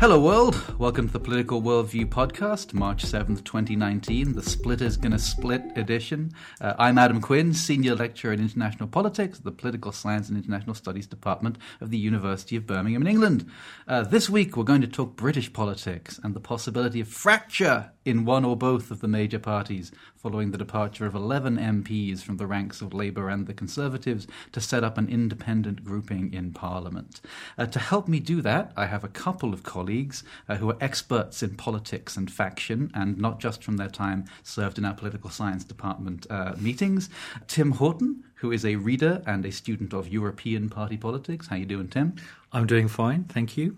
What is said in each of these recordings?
Hello, world. Welcome to the Political Worldview podcast, March 7th, 2019, the Splitters Gonna Split edition. Uh, I'm Adam Quinn, Senior Lecturer in International Politics at the Political Science and International Studies Department of the University of Birmingham in England. Uh, this week, we're going to talk British politics and the possibility of fracture in one or both of the major parties following the departure of 11 MPs from the ranks of Labour and the Conservatives to set up an independent grouping in Parliament. Uh, to help me do that, I have a couple of colleagues uh, who are experts in politics and faction, and not just from their time served in our political science department uh, meetings. Tim Haughton, who is a reader and a student of European party politics. How you doing, Tim? I'm doing fine, thank you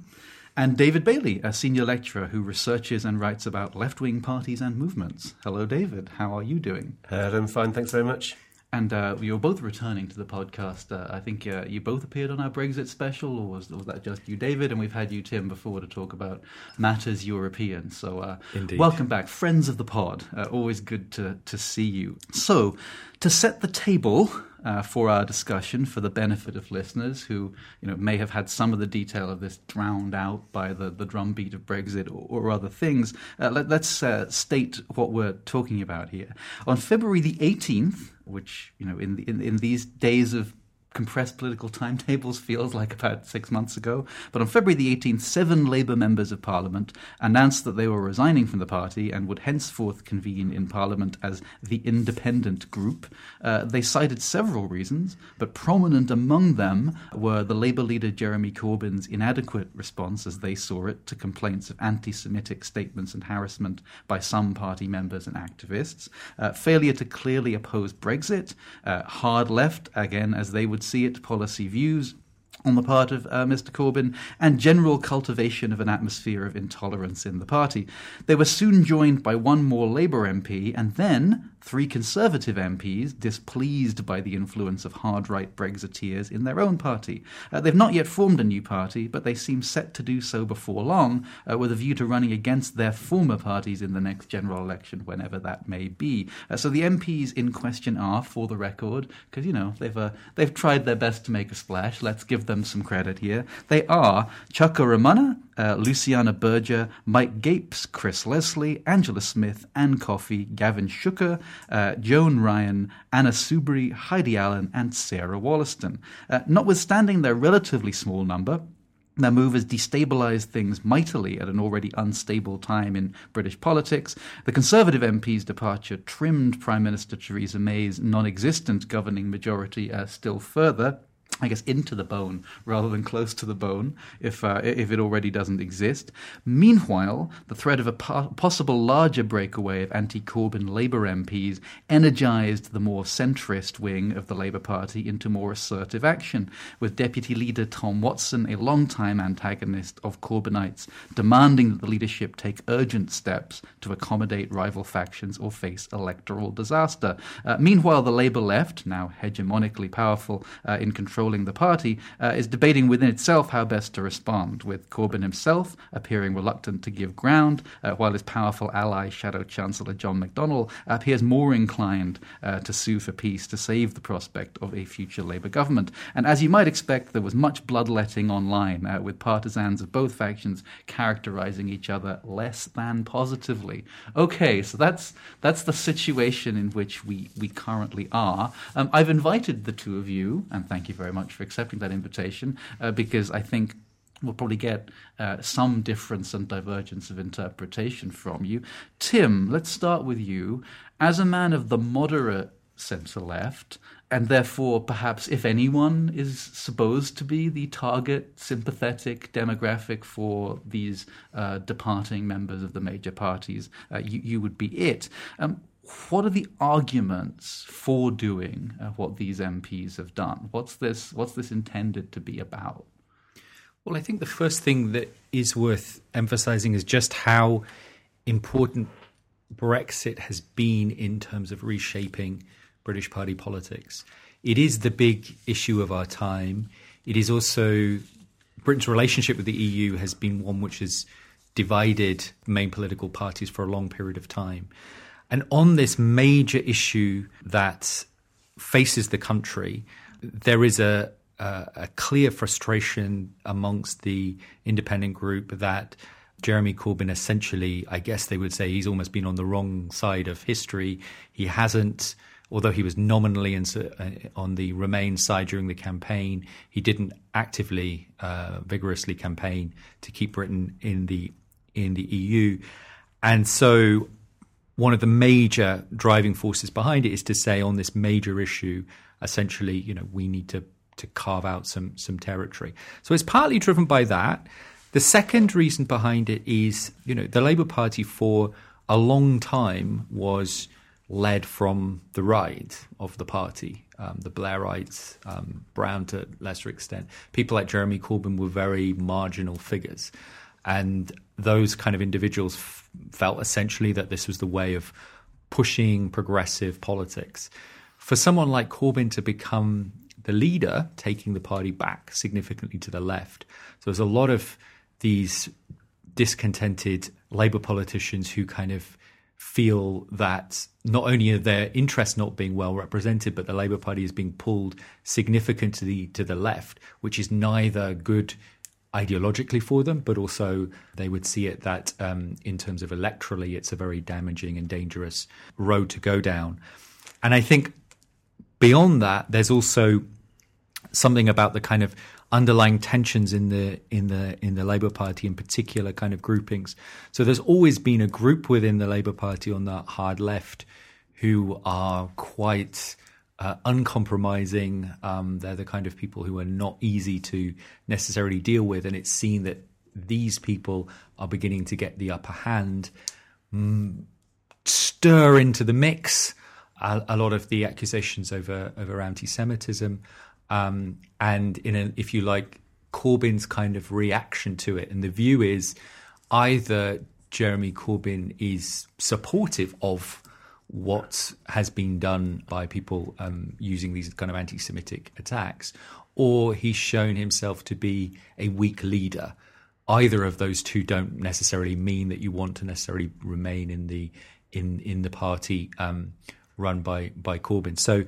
and David Bailey, a senior lecturer who researches and writes about left wing parties and movements. Hello, David. How are you doing? Uh, I'm fine, thanks very much. And uh, you're both returning to the podcast. Uh, I think uh, you both appeared on our Brexit special, or was, was, that just you, David? And we've had you, Tim, before to talk about matters European. So, uh, welcome back, friends of the pod. Uh, always good to, to see you. So, to set the table, uh, for our discussion for the benefit of listeners who you know may have had some of the detail of this drowned out by the, the drumbeat of Brexit or, or other things. Uh, let, us uh, state what we're talking about here. On February the 18th, which you know in, the, in, in these days of compressed political timetables feels like about six months ago. But on February the 18th, seven Labour members of Parliament announced that they were resigning from the party and would henceforth convene in Parliament as the Independent Group. Uh, they cited several reasons, but prominent among them were the Labour leader Jeremy Corbyn's inadequate response, as they saw it, to complaints of anti Semitic statements and harassment by some party members and activists, uh, failure to clearly oppose Brexit, uh, hard left, again, as they would see it, policy views on the part of uh, Mr. Corbyn, and general cultivation of an atmosphere of intolerance in the party. They were soon joined by one more Labour MP, and then three Conservative MPs displeased by the influence of hard right Brexiteers in their own party. Uh, they've not yet formed a new party, but they seem set to do so before long, uh, with a view to running against their former parties in the next general election, whenever that may be. Uh, so the MPs in question are, for the record, because you know they've uh, they've tried their best to make a splash. Let's give them some credit here. They are Chuka Umunna, uh, Luciana Berger, Mike Gapes, Chris Leslie, Angela Smith, Ann Coffey, Gavin Shuker, uh, Joan Ryan, Anna Soubry, Heidi Allen, and Sarah Wollaston. Uh, notwithstanding their relatively small number, their move has destabilised things mightily at an already unstable time in British politics. The Conservative MP's departure trimmed Prime Minister Theresa May's non existent governing majority uh, still further. I guess into the bone rather than close to the bone, if uh, if it already doesn't exist. Meanwhile, the threat of a po- possible larger breakaway of anti-Corbyn Labour MPs energised the more centrist wing of the Labour Party into more assertive action, with Deputy Leader Tom Watson, a long-time antagonist of Corbynites, demanding that the leadership take urgent steps to accommodate rival factions or face electoral disaster. Uh, meanwhile, the Labour left, now hegemonically powerful uh, in control controlling the party, uh, is debating within itself how best to respond, with Corbyn himself appearing reluctant to give ground, uh, while his powerful ally, Shadow Chancellor John McDonnell, appears more inclined uh, to sue for peace to save the prospect of a future Labour government. And as you might expect, there was much bloodletting online, uh, with partisans of both factions characterizing each other less than positively. Okay, so that's that's the situation in which we, we currently are. Um, I've invited the two of you, and thank you very much much for accepting that invitation uh, because I think we'll probably get uh, some difference and divergence of interpretation from you. Tim, let's start with you. As a man of the moderate centre left, and therefore, perhaps, if anyone is supposed to be the target sympathetic demographic for these uh, departing members of the major parties, uh, you, you, would be it. Um, what are the arguments for doing uh, what these MPs have done? What's this? What's this intended to be about? Well, I think the first thing that is worth emphasising is just how important Brexit has been in terms of reshaping British party politics. It is the big issue of our time. It is also Britain's relationship with the EU has been one which has divided main political parties for a long period of time. And on this major issue that faces the country, there is a, a, a clear frustration amongst the independent group that Jeremy Corbyn essentially, I guess they would say he's almost been on the wrong side of history. He hasn't, although he was nominally in, uh, on the Remain side during the campaign, he didn't actively, uh, vigorously campaign to keep Britain in the in the EU, and so one of the major driving forces behind it is to say on this major issue, essentially, you know, we need to to carve out some some territory. So it's partly driven by that. The second reason behind it is, you know, the Labour Party for a long time was led from the right of the party, um, the Blairites, um, Brown to lesser extent. People like Jeremy Corbyn were very marginal figures. And those kind of individuals f- felt essentially that this was the way of pushing progressive politics. For someone like Corbyn to become the leader, taking the party back significantly to the left, so there's a lot of these discontented Labour politicians who kind of feel that not only are their interests not being well represented, but the Labour Party is being pulled significantly to the left, which is neither good ideologically for them, but also they would see it that um, in terms of electorally, it's a very damaging and dangerous road to go down. And I think beyond that, there's also something about the kind of underlying tensions in the in the in the Labour Party in particular kind of groupings. So there's always been a group within the Labour Party on the hard left who are quite uh, uncompromising. Um, they're the kind of people who are not easy to necessarily deal with, and it's seen that these people are beginning to get the upper hand, mm, stir into the mix a, a, lot of the accusations over over anti-Semitism. Um, and in a, if you like, Corbyn's kind of reaction to it. And the view is either Jeremy Corbyn is supportive of what has been done by people um, using these kind of anti Semitic attacks, or he's shown himself to be a weak leader. Either of those two don't necessarily mean that you want to necessarily remain in the in in the party um, run by by Corbyn. So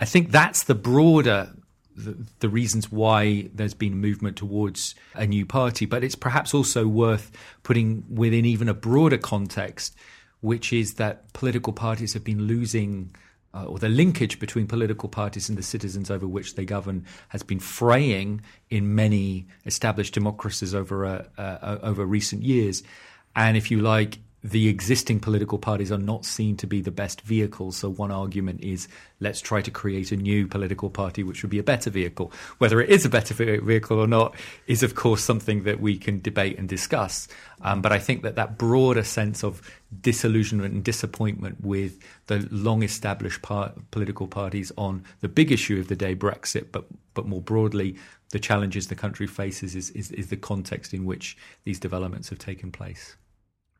I think that's the broader the, the, reasons why there's been movement towards a new party, but it's perhaps also worth putting within even a broader context, which is that political parties have been losing. Uh, or the linkage between political parties and the citizens over which they govern has been fraying in many established democracies over uh, uh, over recent years, and if you like, the existing political parties are not seen to be the best vehicles. So, one argument is let's try to create a new political party which would be a better vehicle. Whether it is a better vehicle or not is, of course, something that we can debate and discuss. Um, but I think that that broader sense of disillusionment and disappointment with the long established political parties on the big issue of the day, Brexit, but, but more broadly, the challenges the country faces is, is, is the context in which these developments have taken place.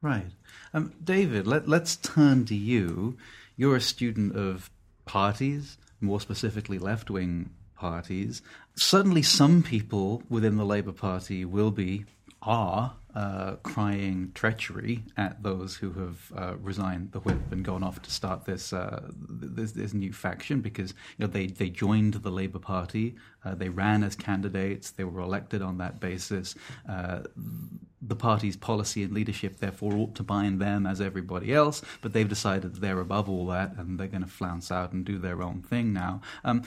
Right. Um, David, let, let's turn to you. You're a student of parties, more specifically left wing parties. Certainly, some people within the Labour Party will be, are uh, crying treachery at those who have uh, resigned the whip and gone off to start this, uh, this, this new faction because you know they they joined the Labour Party, uh, they ran as candidates, they were elected on that basis. The party's policy and leadership therefore ought to bind them as everybody else, but they've decided they're above all that and they're going to flounce out and do their own thing now. Um,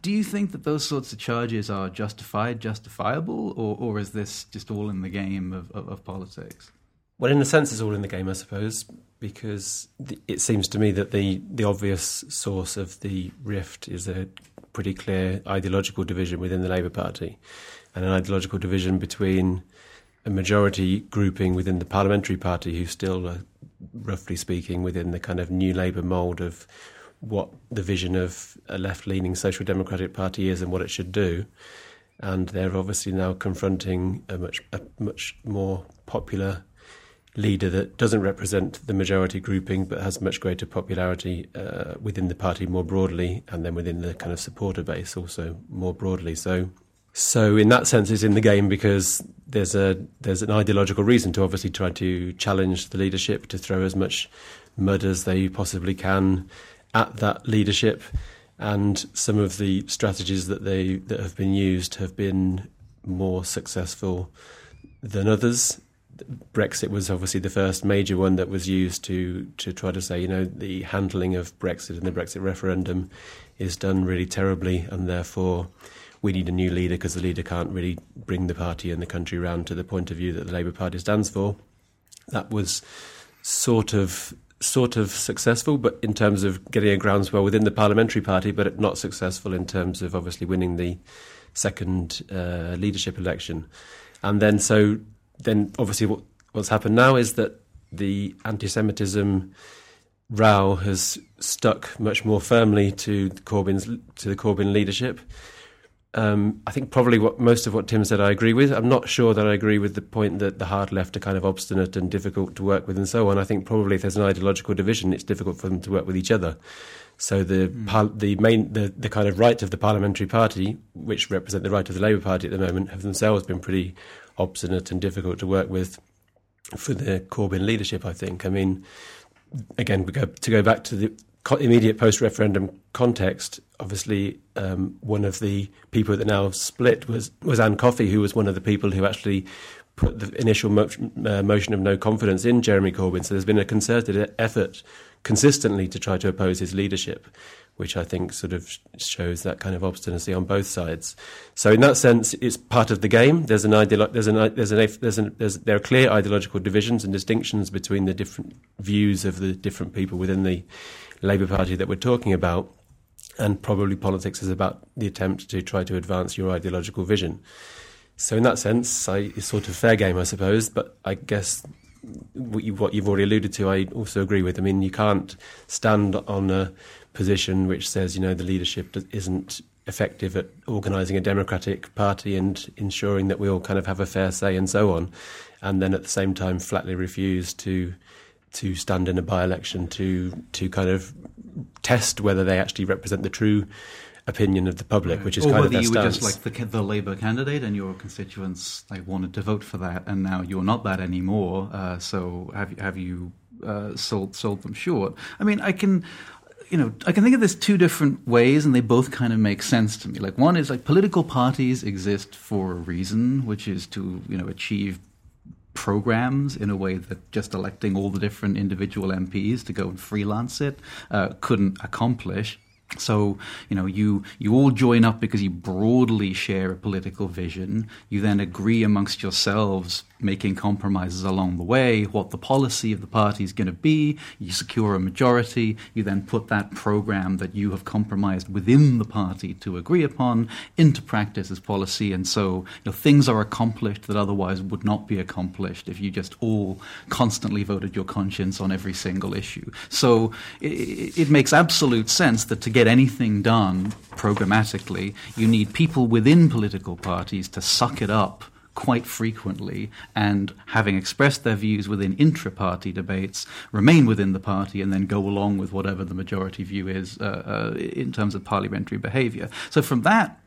do you think that those sorts of charges are justified, justifiable, or, or is this just all in the game of, of, of politics? Well, in a sense, it's all in the game, I suppose, because it seems to me that the, the obvious source of the rift is a pretty clear ideological division within the Labour Party and an ideological division between a majority grouping within the parliamentary party who still are, roughly speaking, within the kind of new Labour mould of what the vision of a left leaning social democratic party is and what it should do. And they're obviously now confronting a much a much more popular leader that doesn't represent the majority grouping but has much greater popularity uh, within the party more broadly and then within the kind of supporter base also more broadly. So so in that sense it's in the game because there's a there's an ideological reason to obviously try to challenge the leadership to throw as much mud as they possibly can at that leadership. and some of the strategies that they that have been used have been more successful than others. Brexit was obviously the first major one that was used to to try to say, you know, the handling of Brexit and the Brexit referendum is done really terribly, and therefore we need a new leader because the leader can't really bring the party and the country round to the point of view that the Labour Party stands for. That was sort of sort of successful, but in terms of getting a groundswell within the parliamentary party, but not successful in terms of obviously winning the second uh, leadership election. And then so then obviously what, what's happened now is that the anti-Semitism row has stuck much more firmly to Corbyn's to the Corbyn leadership. Um, I think probably what most of what Tim said I agree with. I'm not sure that I agree with the point that the hard left are kind of obstinate and difficult to work with and so on. I think probably if there's an ideological division, it's difficult for them to work with each other. So the mm. par- the main the, the kind of right of the parliamentary party, which represent the right of the Labour Party at the moment, have themselves been pretty obstinate and difficult to work with for the Corbyn leadership. I think. I mean, again, we go, to go back to the immediate post-referendum context, obviously um, one of the people that now split was was Ann Coffey, who was one of the people who actually put the initial mo- uh, motion of no confidence in Jeremy Corbyn. So there's been a concerted effort consistently to try to oppose his leadership, which I think sort of shows that kind of obstinacy on both sides. So in that sense, it's part of the game. There's an ideolo- there's an there's an there's, an, there's there are clear ideological divisions and distinctions between the different views of the different people within the Labour Party that we're talking about. And probably politics is about the attempt to try to advance your ideological vision. So in that sense, I, it's sort of fair game, I suppose. But I guess what, you, what you've already alluded to, I also agree with. I mean, you can't stand on a position which says, you know, the leadership isn't effective at organising a democratic party and ensuring that we all kind of have a fair say and so on, and then at the same time flatly refuse to to stand in a by-election to to kind of test whether they actually represent the true opinion of the public, right. which is or kind of their stance. Or whether you stance. were just like the, the Labour candidate, and your constituents they wanted to vote for that, and now you're not that anymore. Uh, so have have you uh, sold sold them short? I mean, I can. You know, I can think of this two different ways, and they both kind of make sense to me. Like one is like political parties exist for a reason, which is to you know achieve programs in a way that just electing all the different individual MPs to go and freelance it uh, couldn't accomplish. So, you know, you, you all join up because you broadly share a political vision. You then agree amongst yourselves making compromises along the way, what the policy of the party is going to be. You secure a majority. You then put that program that you have compromised within the party to agree upon into practice as policy. And so you know, things are accomplished that otherwise would not be accomplished if you just all constantly voted your conscience on every single issue. So it, it makes absolute sense that to get anything done programmatically, you need people within political parties to suck it up quite frequently and having expressed their views within intra-party debates remain within the party and then go along with whatever the majority view is uh, uh, in terms of parliamentary behavior. So from that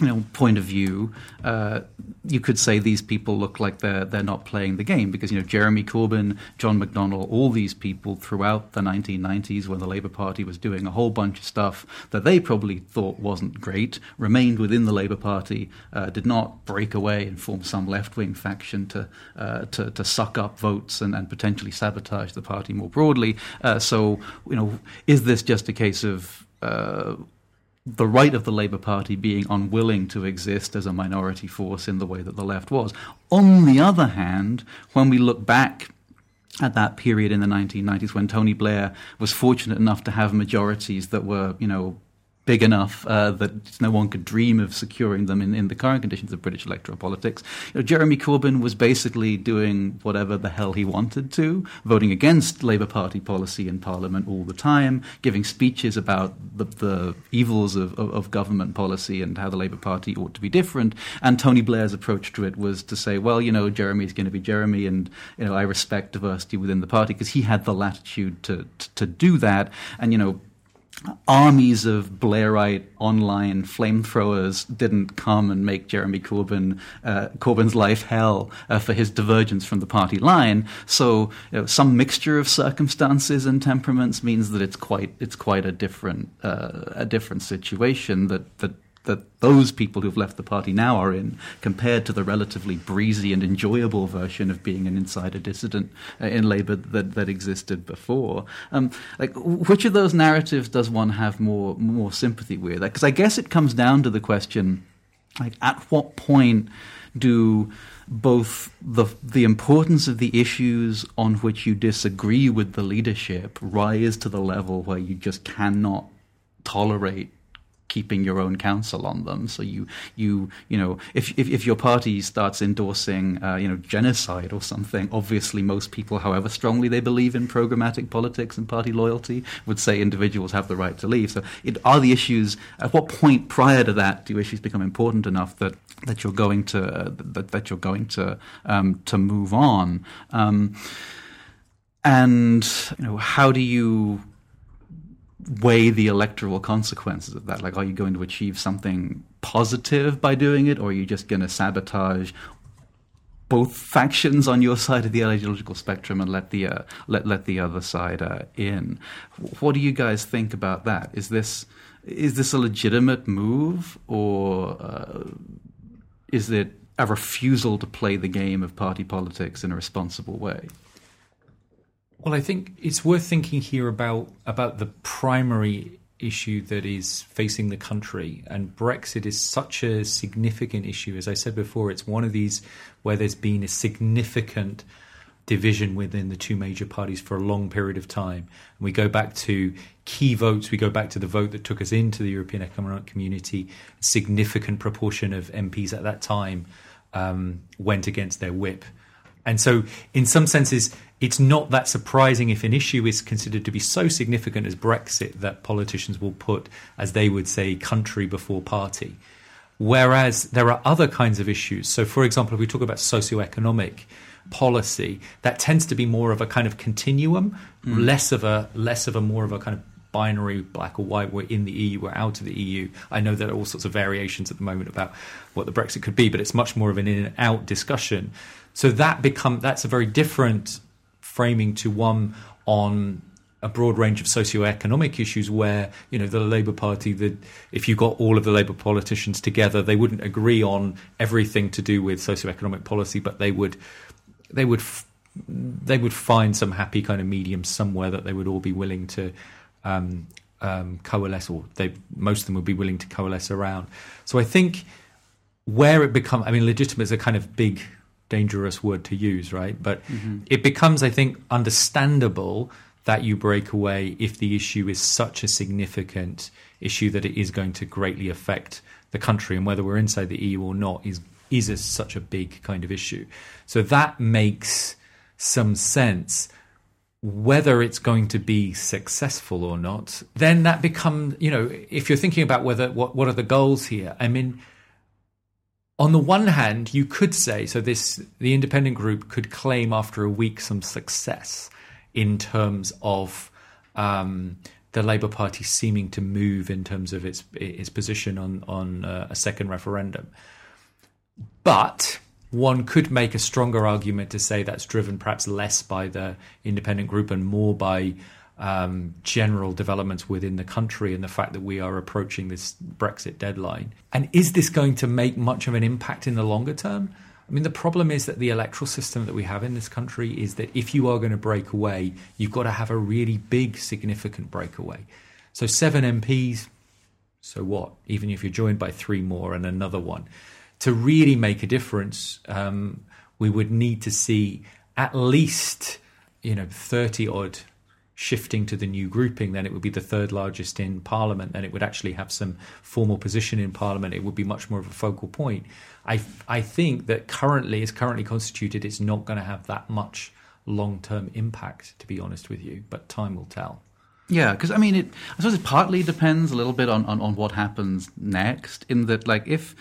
you know, point of view, uh, you could say these people look like they're they're not playing the game because you know Jeremy Corbyn, John McDonnell, all these people throughout the 1990s when the Labour Party was doing a whole bunch of stuff that they probably thought wasn't great, remained within the Labour Party, uh, did not break away and form some left wing faction to, uh, to to suck up votes and, and potentially sabotage the party more broadly. Uh, so you know, is this just a case of uh, the right of the Labour Party being unwilling to exist as a minority force in the way that the left was. On the other hand, when we look back at that period in the 1990s when Tony Blair was fortunate enough to have majorities that were, you know, big enough uh, that no one could dream of securing them in, in the current conditions of British electoral politics. You know, Jeremy Corbyn was basically doing whatever the hell he wanted to, voting against Labour Party policy in Parliament all the time, giving speeches about the, the evils of, of, of, government policy and how the Labour Party ought to be different. And Tony Blair's approach to it was to say, well, you know, Jeremy's going to be Jeremy, and you know, I respect diversity within the party because he had the latitude to, to, to do that. And you know armies of Blairite online flamethrowers didn't come and make Jeremy Corbyn uh, Corbyn's life hell uh, for his divergence from the party line. So you know, some mixture of circumstances and temperaments means that it's quite it's quite a different uh, a different situation that that that those people who've left the party now are in, compared to the relatively breezy and enjoyable version of being an insider dissident uh, in Labour that, that existed before. Um, like, which of those narratives does one have more more sympathy with? Because I guess it comes down to the question, like, at what point do both the the importance of the issues on which you disagree with the leadership rise to the level where you just cannot tolerate keeping your own counsel on them. So you you you know if if, if your party starts endorsing uh, you know genocide or something, obviously most people, however strongly they believe in programmatic politics and party loyalty, would say individuals have the right to leave. So it, are the issues at what point prior to that do issues become important enough that that you're going to that, that you're going to um, to move on. Um, and you know, how do you weigh the electoral consequences of that. Like, are you going to achieve something positive by doing it, or are you just going to sabotage both factions on your side of the ideological spectrum and let the uh, let let the other side uh, in? What do you guys think about that? Is this is this a legitimate move, or uh, is it a refusal to play the game of party politics in a responsible way? Well, I think it's worth thinking here about about the primary issue that is facing the country. And Brexit is such a significant issue. As I said before, it's one of these where there's been a significant division within the two major parties for a long period of time. And we go back to key votes, we go back to the vote that took us into the European Economic Community. A significant proportion of MPs at that time um, went against their whip. And so, in some senses, it's not that surprising if an issue is considered to be so significant as Brexit that politicians will put, as they would say, country before party. Whereas there are other kinds of issues. So, for example, if we talk about socioeconomic policy, that tends to be more of a kind of continuum, mm. less of a less of a more of a kind of binary black or white. We're in the EU, we're out of the EU. I know there are all sorts of variations at the moment about what the Brexit could be, but it's much more of an in and out discussion. So that become that's a very different framing to one on a broad range of socio-economic issues where you know the Labour Party that if you got all of the Labour politicians together they wouldn't agree on everything to do with socio-economic policy but they would they would they would find some happy kind of medium somewhere that they would all be willing to um, um, coalesce or they most of them would be willing to coalesce around. So I think where it becomes I mean legitimate is a kind of big dangerous word to use, right? But mm-hmm. it becomes, I think, understandable that you break away if the issue is such a significant issue that it is going to greatly affect the country, and whether we're inside the EU or not is is a, such a big kind of issue. So that makes some sense. Whether it's going to be successful or not, then that becomes, you know, if you're thinking about whether what what are the goals here, I mean on the one hand, you could say so. This the independent group could claim after a week some success in terms of um, the Labour Party seeming to move in terms of its its position on on uh, a second referendum. But one could make a stronger argument to say that's driven perhaps less by the independent group and more by um, general developments within the country and the fact that we are approaching this Brexit deadline. And is this going to make much of an impact in the longer term? I mean, the problem is that the electoral system that we have in this country is that if you are going to break away, you've got to have a really big, significant breakaway. So, seven MPs, so what? Even if you're joined by three more and another one. To really make a difference, um, we would need to see at least, you know, 30 odd shifting to the new grouping, then it would be the third largest in Parliament, and it would actually have some formal position in Parliament. It would be much more of a focal point. I I think that currently, as currently constituted, it's not going to have that much long term impact. To be honest with you, but time will tell. Yeah, because I mean, it. I suppose it partly depends a little bit on, on, on what happens next. In that, like, if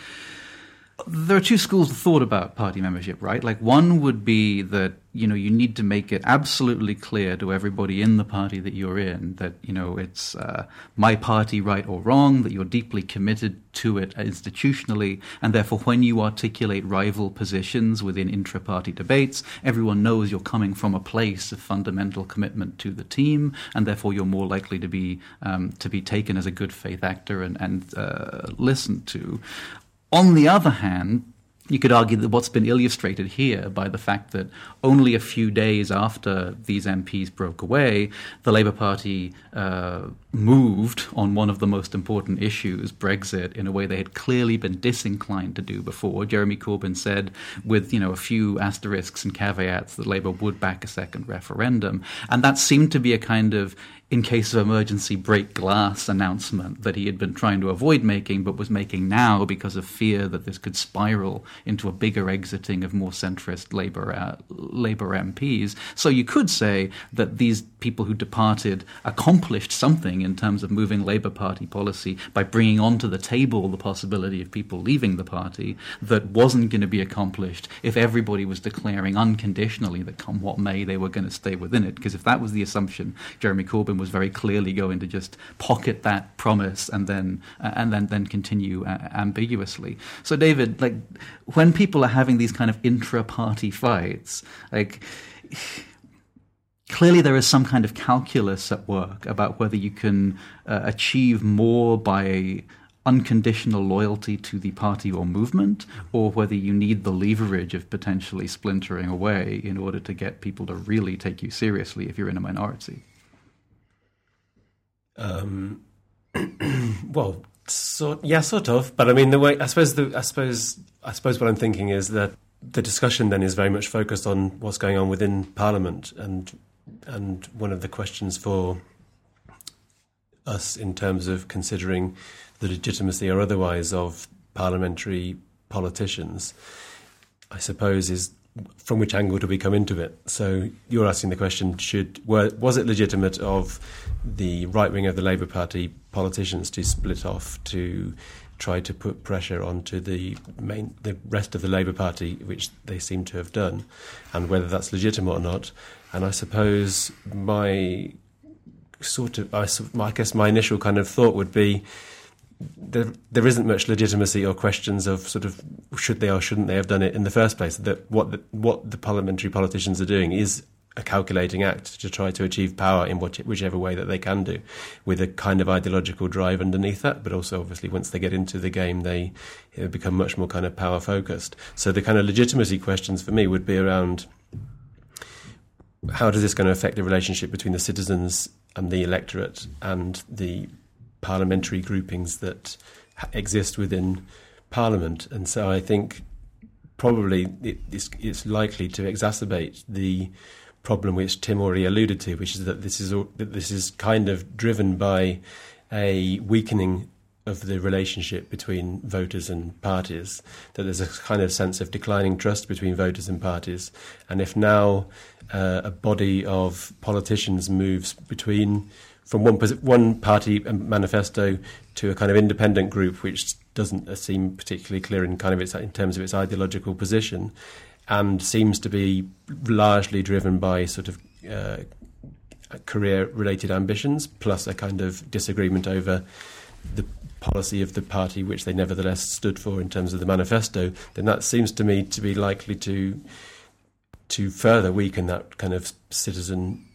there are two schools of thought about party membership, right? Like one would be that you know you need to make it absolutely clear to everybody in the party that you're in that you know it's uh, my party, right or wrong, that you're deeply committed to it institutionally, and therefore when you articulate rival positions within intra-party debates, everyone knows you're coming from a place of fundamental commitment to the team, and therefore you're more likely to be um, to be taken as a good faith actor and, and uh, listened to. On the other hand, you could argue that what's been illustrated here by the fact that only a few days after these MPs broke away, the Labour Party uh, moved on one of the most important issues, Brexit, in a way they had clearly been disinclined to do before. Jeremy Corbyn said, with you know a few asterisks and caveats, that Labour would back a second referendum, and that seemed to be a kind of in case of emergency break glass announcement that he had been trying to avoid making but was making now because of fear that this could spiral into a bigger exiting of more centrist Labour uh, Labour MPs. So you could say that these people who departed accomplished something in terms of moving Labour Party policy by bringing onto the table the possibility of people leaving the party that wasn't going to be accomplished if everybody was declaring unconditionally that come what may they were going to stay within it. Because if that was the assumption, Jeremy Corbyn was very clearly going to just pocket that promise and then uh, and then then continue uh, ambiguously. So, David, like when people are having these kind of intra-party fights, like clearly there is some kind of calculus at work about whether you can uh, achieve more by unconditional loyalty to the party or movement, or whether you need the leverage of potentially splintering away in order to get people to really take you seriously if you're in a minority. Um, well, sort yeah, sort of. But I mean, the way I suppose the I suppose I suppose what I'm thinking is that the discussion then is very much focused on what's going on within Parliament, and and one of the questions for us in terms of considering the legitimacy or otherwise of parliamentary politicians, I suppose, is from which angle do we come into it? So you're asking the question: Should were, was it legitimate of the right wing of the Labour Party politicians to split off to try to put pressure onto the main the rest of the Labour Party, which they seem to have done, and whether that's legitimate or not? And I suppose my sort of I, I guess my initial kind of thought would be there, there isn't much legitimacy or questions of sort of should they or shouldn't they have done it in the first place. That what the, what the parliamentary politicians are doing is a calculating act to try to achieve power in whichever way that they can do, with a kind of ideological drive underneath that. But also, obviously, once they get into the game, they become much more kind of power focused. So the kind of legitimacy questions for me would be around how does this going to affect the relationship between the citizens and the electorate and the parliamentary groupings that exist within Parliament. And so I think probably it's, it's likely to exacerbate the problem which Tim already alluded to, which is that this is that this is kind of driven by a weakening of the relationship between voters and parties. That there's a kind of sense of declining trust between voters and parties, and if now uh, a body of politicians moves between from one one party manifesto to a kind of independent group, which doesn't seem particularly clear in kind of its in terms of its ideological position, and seems to be largely driven by sort of uh, career-related ambitions, plus a kind of disagreement over the policy of the party, which they nevertheless stood for in terms of the manifesto. Then that seems to me to be likely to to further weaken that kind of citizen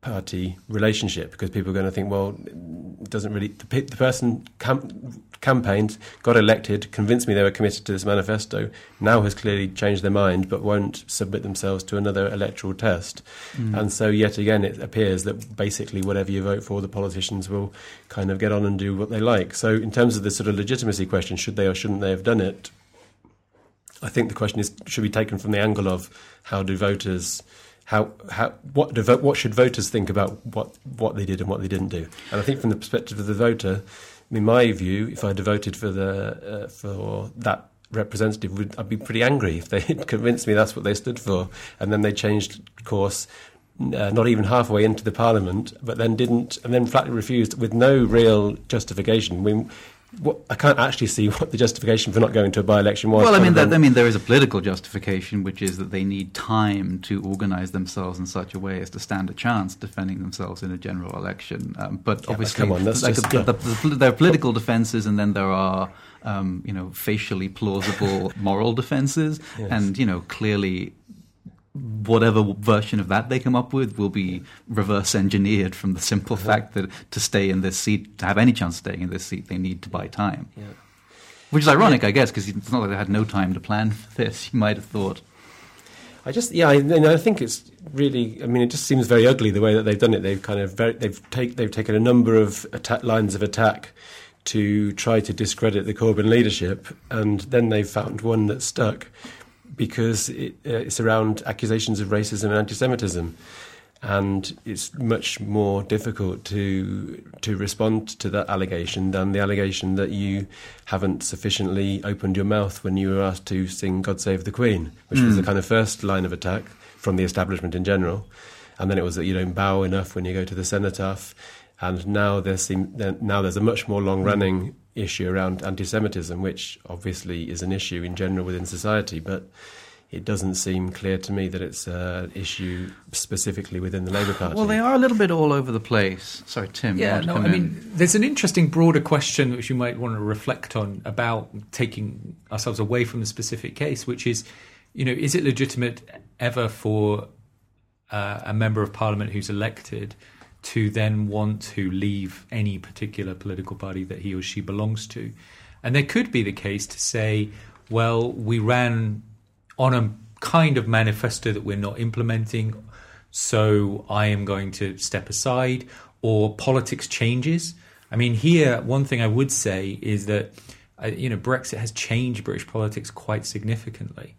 party relationship because people are going to think, well, it doesn't really. The, the person cam- campaigned, got elected, convinced me they were committed to this manifesto, now has clearly changed their mind but won't submit themselves to another electoral test. Mm. And so, yet again, it appears that basically whatever you vote for, the politicians will kind of get on and do what they like. So, in terms of the sort of legitimacy question, should they or shouldn't they have done it? I think the question is should be taken from the angle of how do voters how how what what should voters think about what what they did and what they didn't do? And I think from the perspective of the voter, in my view, if I'd voted for the uh, for that representative, would, I'd be pretty angry if they had convinced me that's what they stood for, and then they changed course. Uh, not even halfway into the parliament, but then didn't, and then flatly refused with no real justification. We, what, I can't actually see what the justification for not going to a by-election was. Well, I mean, that, I mean, there is a political justification, which is that they need time to organise themselves in such a way as to stand a chance defending themselves in a general election. Um, but yeah, obviously, but on, like just, a, yeah. the, the, there are political defences, and then there are. Um, you know, facially plausible moral defences, yes. and you know, clearly whatever version of that they come up with will be reverse engineered from the simple uh-huh. fact that to stay in this seat, to have any chance of staying in this seat, they need to buy time. Yeah. Which is ironic, yeah. I guess, because it's not like they had no time to plan for this. You might have thought. I just, yeah, I, I, think it's really. I mean, it just seems very ugly the way that they've done it. They've kind of very, they've take, they've taken a number of attack, lines of attack to try to discredit the Corbyn leadership, and then they've found one that stuck, because it, uh, it's around accusations of racism and anti-Semitism, and it's much more difficult to to respond to that allegation than the allegation that you haven't sufficiently opened your mouth when you were asked to sing "God Save the Queen," which mm. was the hmm. kind of first line of attack from the establishment in general, and then it was that you don't bow enough when you go to the cenotaph, and now there's now there's a much more long-running issue around anti-Semitism, which obviously is an issue in general within society, but it doesn't seem clear to me that it's an issue specifically within the Labour Party. Well, they are a little bit all over the place. Sorry, Tim. Yeah, no, I in? mean, there's an interesting broader question which you might want to reflect on about taking ourselves away from the specific case, which is, you know, is it legitimate ever for uh, a member of Parliament who's elected? To then want to leave any particular political party that he or she belongs to. And there could be the case to say, well, we ran on a kind of manifesto that we're not implementing, so I am going to step aside, or politics changes. I mean, here, one thing I would say is that, uh, you know, Brexit has changed British politics quite significantly.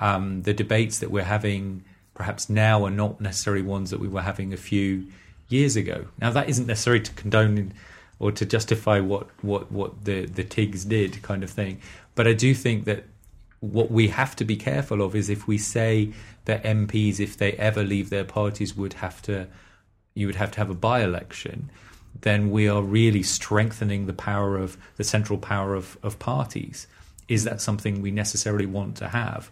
Um, the debates that we're having perhaps now are not necessarily ones that we were having a few years ago. Now that isn't necessary to condone or to justify what what what the the Tigs did, kind of thing. But I do think that what we have to be careful of is if we say that MPs, if they ever leave their parties, would have to you would have to have a by election. Then we are really strengthening the power of the central power of, of parties. Is that something we necessarily want to have?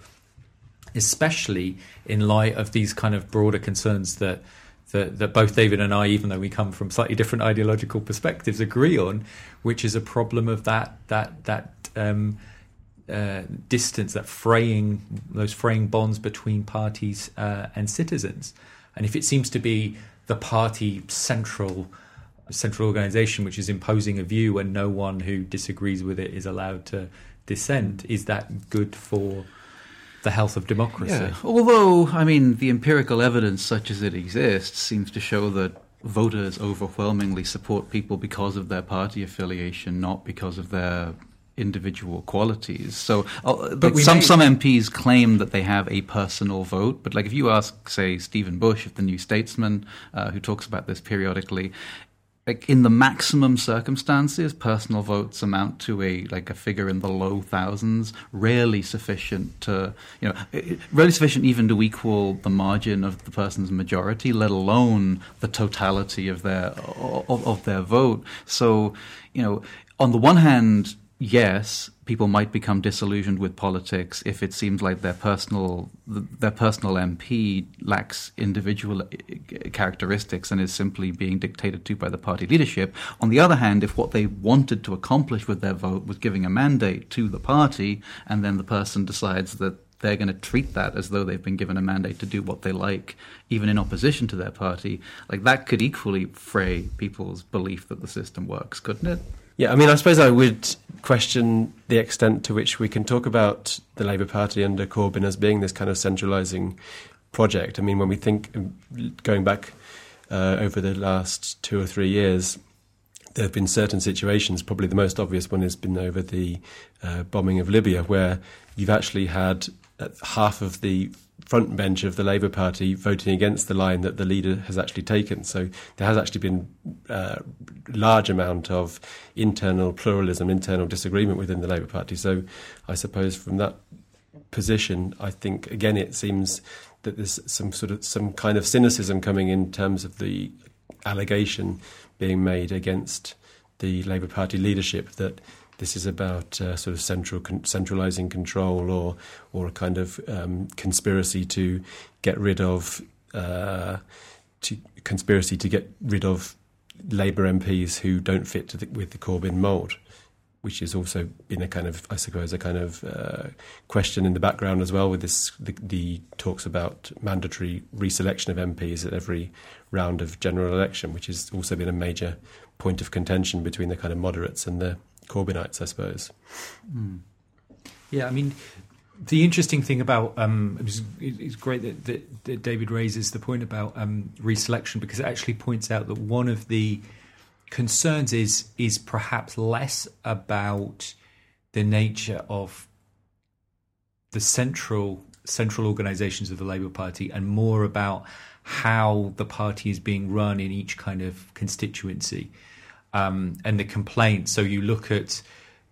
Especially in light of these kind of broader concerns that that, that both David and I, even though we come from slightly different ideological perspectives, agree on, which is a problem of that that that um, uh, distance, that fraying those fraying bonds between parties uh, and citizens. And if it seems to be the party central central organization which is imposing a view and no one who disagrees with it is allowed to dissent, is that good for the health of democracy. Yeah. Although, I mean, the empirical evidence, such as it exists, seems to show that voters overwhelmingly support people because of their party affiliation, not because of their individual qualities. So, uh, but some may... some MPs claim that they have a personal vote. But like, if you ask, say, Stephen Bush of the New Statesman, uh, who talks about this periodically, like in the maximum circumstances, personal votes amount to a like a figure in the low thousands, rarely sufficient to you know, rarely sufficient even to equal the margin of the person's majority, let alone the totality of their of, of their vote. So, you know, on the one hand, yes, people might become disillusioned with politics if it seems like their personal their personal MP lacks individual characteristics and is simply being dictated to by the party leadership. On the other hand, if what they wanted to accomplish with their vote was giving a mandate to the party, and then the person decides that they're going to treat that as though they've been given a mandate to do what they like, even in opposition to their party, like that could equally fray people's belief that the system works, couldn't it? Yeah, I mean, I suppose I would question the extent to which we can talk about the Labour Party under Corbyn as being this kind of centralising project. I mean, when we think going back uh, over the last two or three years, there have been certain situations. Probably the most obvious one has been over the uh, bombing of Libya, where you've actually had uh, half of the front bench of the Labour Party voting against the line that the leader has actually taken. So there has actually been a uh, large amount of internal pluralism, internal disagreement within the Labour Party. So I suppose from that position, I think again it seems that there's some sort of some kind of cynicism coming in terms of the allegation being made against the Labour Party leadership that this is about uh, sort of central con- centralizing control or or a kind of um, conspiracy to get rid of uh, to conspiracy to get rid of Labour MPs who don't fit the, with the Corbyn mould, which has also been a kind of I suppose a kind of uh, question in the background as well with this the, the talks about mandatory reselection of MPs at every round of general election, which has also been a major point of contention between the kind of moderates and the Corbynites, I suppose. Mm. Yeah, I mean, the interesting thing about um, it's, it's great that, that, that, David raises the point about um, reselection because it actually points out that one of the concerns is is perhaps less about the nature of the central central organisations of the Labour Party and more about how the party is being run in each kind of constituency um, and the complaints. So you look at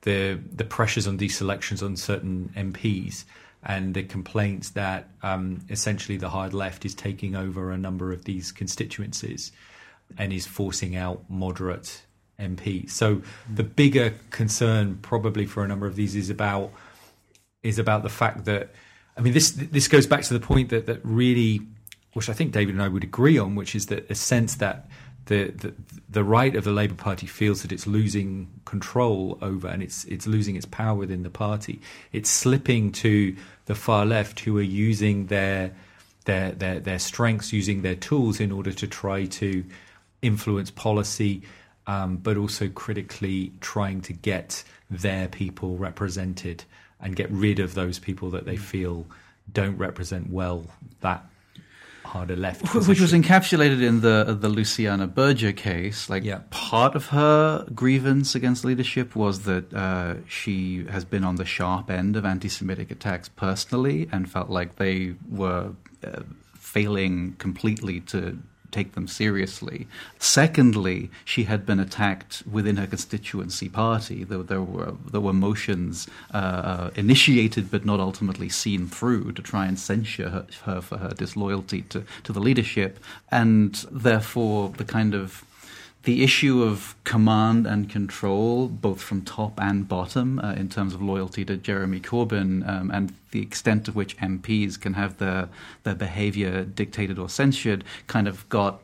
the the pressures on these deselections on certain MPs and the complaints that um, essentially the hard left is taking over a number of these constituencies and is forcing out moderate MPs. So the bigger concern probably for a number of these is about is about the fact that I mean this this goes back to the point that that really which I think David and I would agree on, which is that a sense that the, the, the right of the Labour Party feels that it's losing control over and it's it's losing its power within the party. It's slipping to the far left, who are using their their their their strengths, using their tools in order to try to influence policy, um, but also critically trying to get their people represented and get rid of those people that they feel don't represent well that harder left, position. which was encapsulated in the the Luciana Berger case. Like yeah. part of her grievance against leadership was that uh, she has been on the sharp end of anti-Semitic attacks personally, and felt like they were uh, failing completely to take them seriously. Secondly, she had been attacked within her constituency party. There, there were there were motions uh, uh, initiated but not ultimately seen through to try and censure her, her for her disloyalty to, to the leadership, and therefore the kind of the issue of command and control, both from top and bottom, uh, in terms of loyalty to Jeremy Corbyn, um, and the extent to which MPs can have their their behaviour dictated or censured, kind of got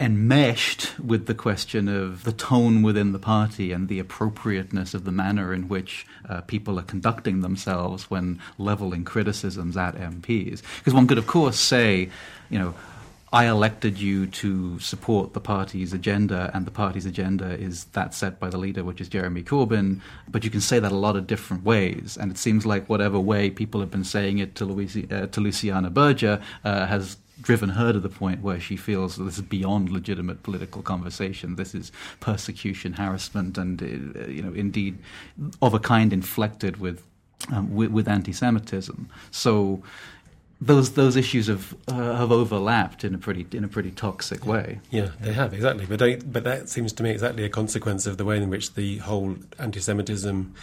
enmeshed with the question of the tone within the party and the appropriateness of the manner in which uh, people are conducting themselves when leveling criticisms at MPs. Because one could, of course, say, you know, I elected you to support the party's agenda, and the party's agenda is that set by the leader, which is Jeremy Corbyn. But you can say that a lot of different ways, and it seems like whatever way people have been saying it to, uh, to Luciana Berger uh, has driven her to the point where she feels this is beyond legitimate political conversation. This is persecution, harassment, and uh, you know, indeed, of a kind inflected with um, with, with anti-Semitism. So those those issues have uh, have overlapped in a pretty in a pretty toxic way. Yeah, they have exactly. But I, but that seems to me exactly a consequence of the way in which the whole anti-Semitism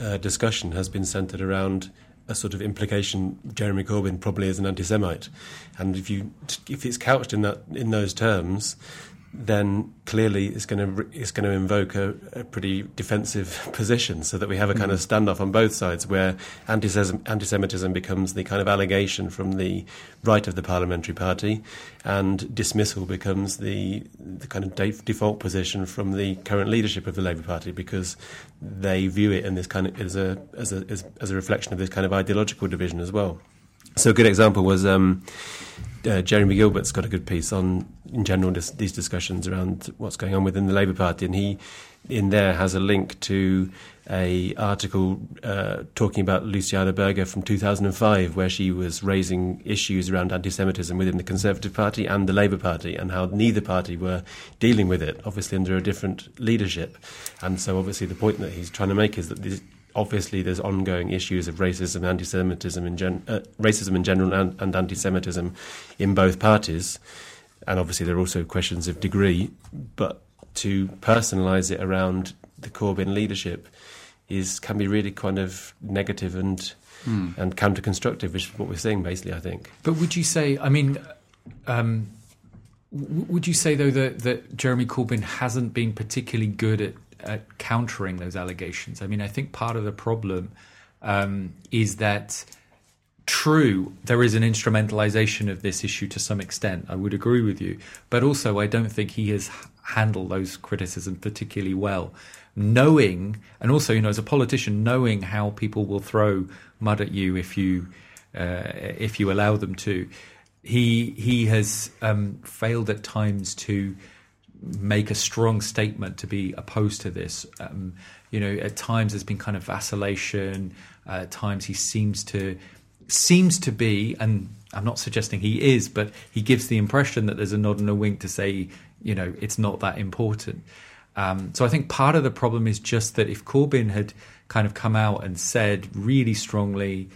uh, discussion has been centred around a sort of implication Jeremy Corbyn probably is an anti-Semite, and if you if it's couched in that in those terms, then clearly it's going to it's going to invoke a, a, pretty defensive position, so that we have a kind mm. of standoff on both sides, where anti-Semitism becomes the kind of allegation from the right of the parliamentary party, and dismissal becomes the the kind of de- default position from the current leadership of the Labour Party, because they view it in this kind of as a as a as, as a reflection of this kind of ideological division as well. So a good example was. Um, uh, Jeremy Gilbert's got a good piece on, in general, this, these discussions around what's going on within the Labour Party, and he, in there, has a link to a article uh, talking about Luciana Berger from 2005, where she was raising issues around anti-Semitism within the Conservative Party and the Labour Party, and how neither party were dealing with it, obviously under a different leadership. And so, obviously, the point that he's trying to make is that this, obviously there's ongoing issues of racism, anti-Semitism in gen- uh, racism in general, and, and anti-Semitism in both parties, and obviously there are also questions of degree. But to personalise it around the Corbyn leadership is can be really kind of negative and mm. and counter-constructive, which is what we're seeing basically. I think. But would you say? I mean. Um, would you say though that, that Jeremy Corbyn hasn't been particularly good at at countering those allegations. I mean, I think part of the problem um, is that true, there is an instrumentalization of this issue to some extent. I would agree with you. But also, I don't think he has handled those criticisms particularly well. Knowing, and also, you know, as a politician, knowing how people will throw mud at you if you uh, if you allow them to, he he has um, failed at times to make a strong statement to be opposed to this. Um, you know, at times there's been kind of vacillation. Uh, at times he seems to seems to be, and I'm not suggesting he is, but he gives the impression that there's a nod and a wink to say, you know, it's not that important. Um, so I think part of the problem is just that if Corbyn had kind of come out and said really strongly,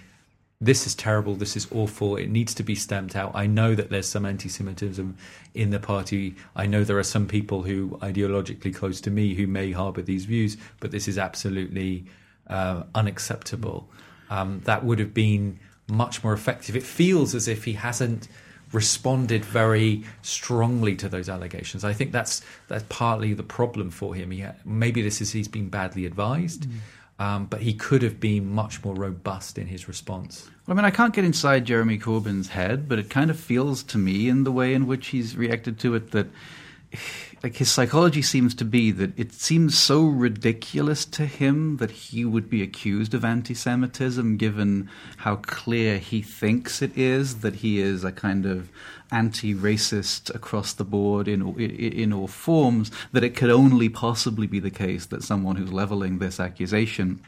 this is terrible, this is awful, it needs to be stamped out. I know that there's some anti Semitism in the party. I know there are some people who ideologically close to me who may harbour these views, but this is absolutely uh, unacceptable. Um, that would have been much more effective. It feels as if he hasn't responded very strongly to those allegations. I think that's that's partly the problem for him. He, maybe this is he's been badly advised. Mm. Um, but he could have been much more robust in his response. I mean, I can't get inside Jeremy Corbyn's head, but it kind of feels to me, in the way in which he's reacted to it, that like his psychology seems to be that it seems so ridiculous to him that he would be accused of anti-Semitism, given how clear he thinks it is that he is a kind of anti-racist across the board in in, in all forms. That it could only possibly be the case that someone who's leveling this accusation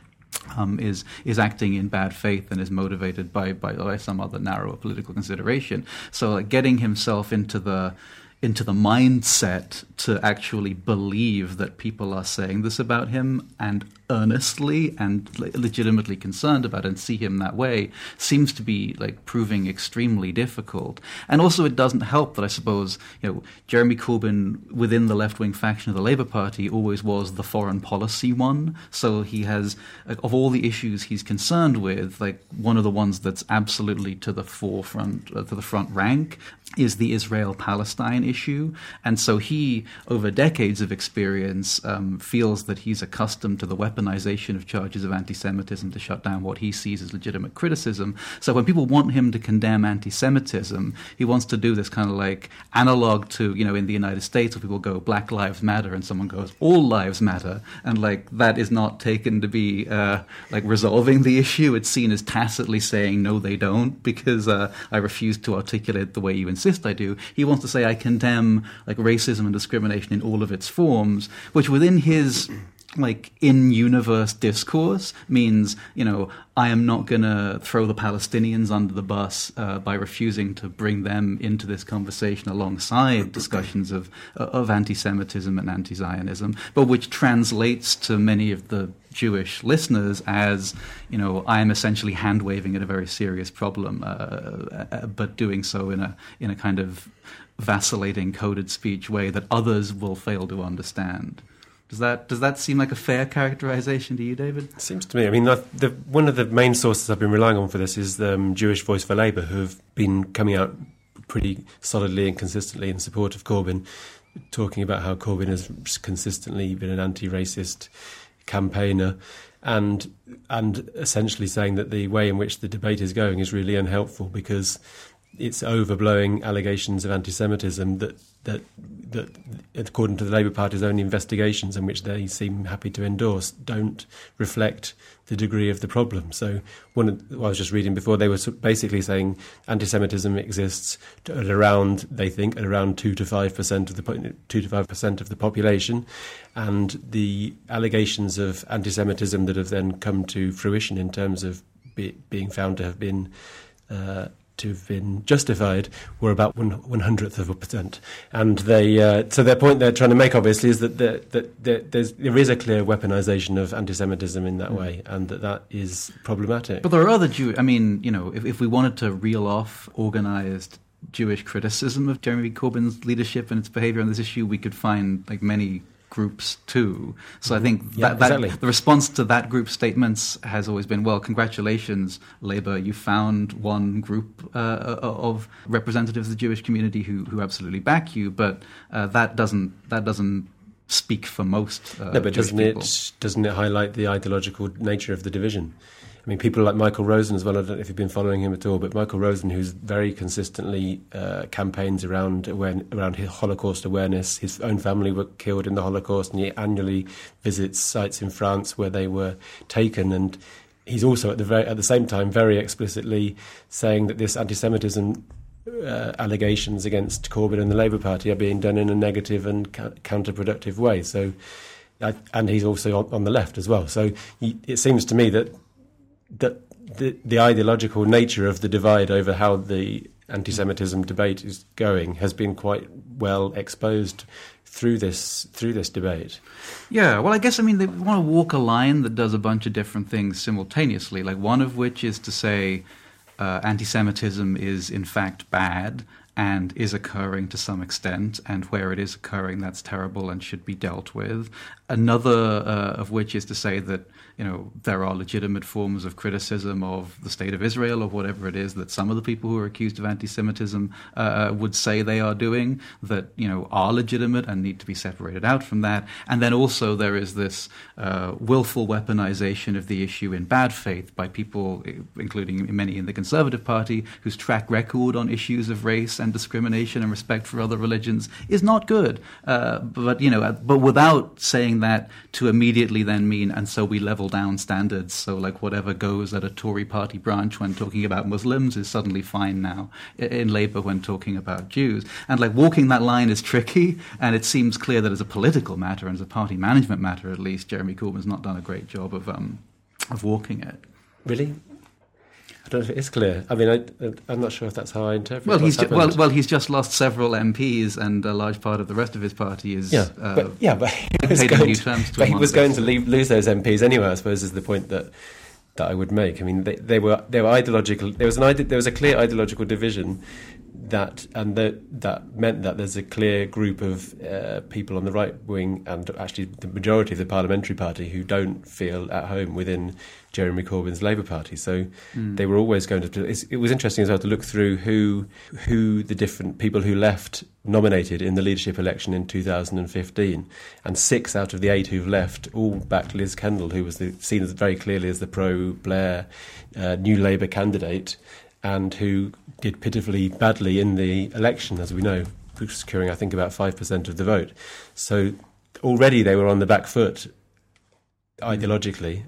um, is is acting in bad faith and is motivated by, by, by some other narrower political consideration. So, like, getting himself into the into the mindset to actually believe that people are saying this about him and earnestly and legitimately concerned about and see him that way seems to be like proving extremely difficult. And also, it doesn't help that I suppose you know Jeremy Corbyn within the left wing faction of the Labour Party always was the foreign policy one. So he has of all the issues he's concerned with, like one of the ones that's absolutely to the forefront, uh, to the front rank, is the Israel Palestine issue. And so he, over decades of experience, um, feels that he's accustomed to the weaponization of charges of anti Semitism to shut down what he sees as legitimate criticism. So when people want him to condemn anti Semitism, he wants to do this kind of like analog to, you know, in the United States where people go, Black Lives Matter, and someone goes, All Lives Matter. And like that is not taken to be uh, like resolving the issue. It's seen as tacitly saying, No, they don't, because uh, I refuse to articulate the way you insist I do. He wants to say, I condemn like racism and discrimination in all of its forms, which within his like in universe discourse means you know I am not going to throw the Palestinians under the bus uh, by refusing to bring them into this conversation alongside discussions of of anti-Semitism and anti-Zionism, but which translates to many of the Jewish listeners as you know I am essentially hand waving at a very serious problem, uh, uh, but doing so in a in a kind of vacillating coded speech way that others will fail to understand. Does that does that seem like a fair characterization to you, David? It seems to me. I mean, the, the, one of the main sources I've been relying on for this is the um, Jewish Voice for Labour, who have been coming out pretty solidly and consistently in support of Corbyn, talking about how Corbyn has consistently been an anti-racist campaigner, and and essentially saying that the way in which the debate is going is really unhelpful because it's overblowing allegations of anti-Semitism that that that, according to the Labour Party's own investigations, in which they seem happy to endorse, don't reflect the degree of the problem. So, one of, I was just reading before, they were basically saying anti-Semitism exists at around, they think, at around two to five percent of the two to five percent of the population, and the allegations of anti-Semitism that have then come to fruition in terms of be, being found to have been uh, to have been justified were about one, one hundredth of a percent. And they, uh, so their point they're trying to make, obviously, is that, the, that the, there's, there is a clear weaponization of anti-Semitism in that mm. way, and that that is problematic. But there are other Jew. I mean, you know, if, if we wanted to reel off organized Jewish criticism of Jeremy Corbyn's leadership and its behavior on this issue, we could find like many groups too. So I think yeah, that, exactly. the response to that group statements has always been, well, congratulations, Labour, you found one group uh, of representatives of the Jewish community who, who absolutely back you, but uh, that doesn't that doesn't speak for most. Uh, no, but doesn't people. it doesn't it highlight the ideological nature of the division? I mean, people like Michael Rosen as well. I don't know if you've been following him at all, but Michael Rosen, who's very consistently uh, campaigns around around Holocaust awareness. His own family were killed in the Holocaust, and he annually visits sites in France where they were taken. And he's also at the very, at the same time very explicitly saying that this anti-Semitism uh, allegations against Corbyn and the Labour Party are being done in a negative and ca- counterproductive way. So, and he's also on, on, the left as well. So he, it seems to me that that the, the ideological nature of the divide over how the anti-Semitism debate is going has been quite well exposed through this through this debate. Yeah, well, I guess I mean they want to walk a line that does a bunch of different things simultaneously. Like one of which is to say uh, anti-Semitism is in fact bad, and is occurring to some extent, and where it is occurring, that's terrible and should be dealt with. Another uh, of which is to say that you know there are legitimate forms of criticism of the state of Israel or whatever it is that some of the people who are accused of anti-Semitism uh, uh, would say they are doing that you know are legitimate and need to be separated out from that. And then also there is this uh, willful weaponization of the issue in bad faith by people, including many in the Conservative Party, whose track record on issues of race and discrimination and respect for other religions is not good. Uh, but you know, uh, but without saying that to immediately then mean and so we level down standards. So like whatever goes at a Tory party branch when talking about Muslims is suddenly fine now in Labour when talking about Jews. And like walking that line is tricky, and it seems clear that as a political matter and as a party management matter, at least, Jeremy Corbyn's not done a great job of um, of walking it. Really? I don't know if it is clear. I mean, I, am not sure if that's how I interpret. Well, he's ju- well, well, he's just lost several MPs, and a large part of the rest of his party is yeah, uh, but, yeah, but he was going, to, but he was going to leave, lose those MPs anyway. I suppose is the point that that I would make. I mean, they, they were they were ideological. There was an there was a clear ideological division that and that that meant that there's a clear group of uh, people on the right wing and actually the majority of the parliamentary party who don't feel at home within Jeremy Corbyn's Labour Party. So mm. they were always going to. it was interesting as well to look through who who the different people who left nominated in the leadership election in 2015, and six out of the eight who've left all backed Liz Kendall, who was the, seen as very clearly as the pro Blair uh, New Labour candidate, and who did pitifully badly in the election, as we know, securing I think about five percent of the vote. So already they were on the back foot ideologically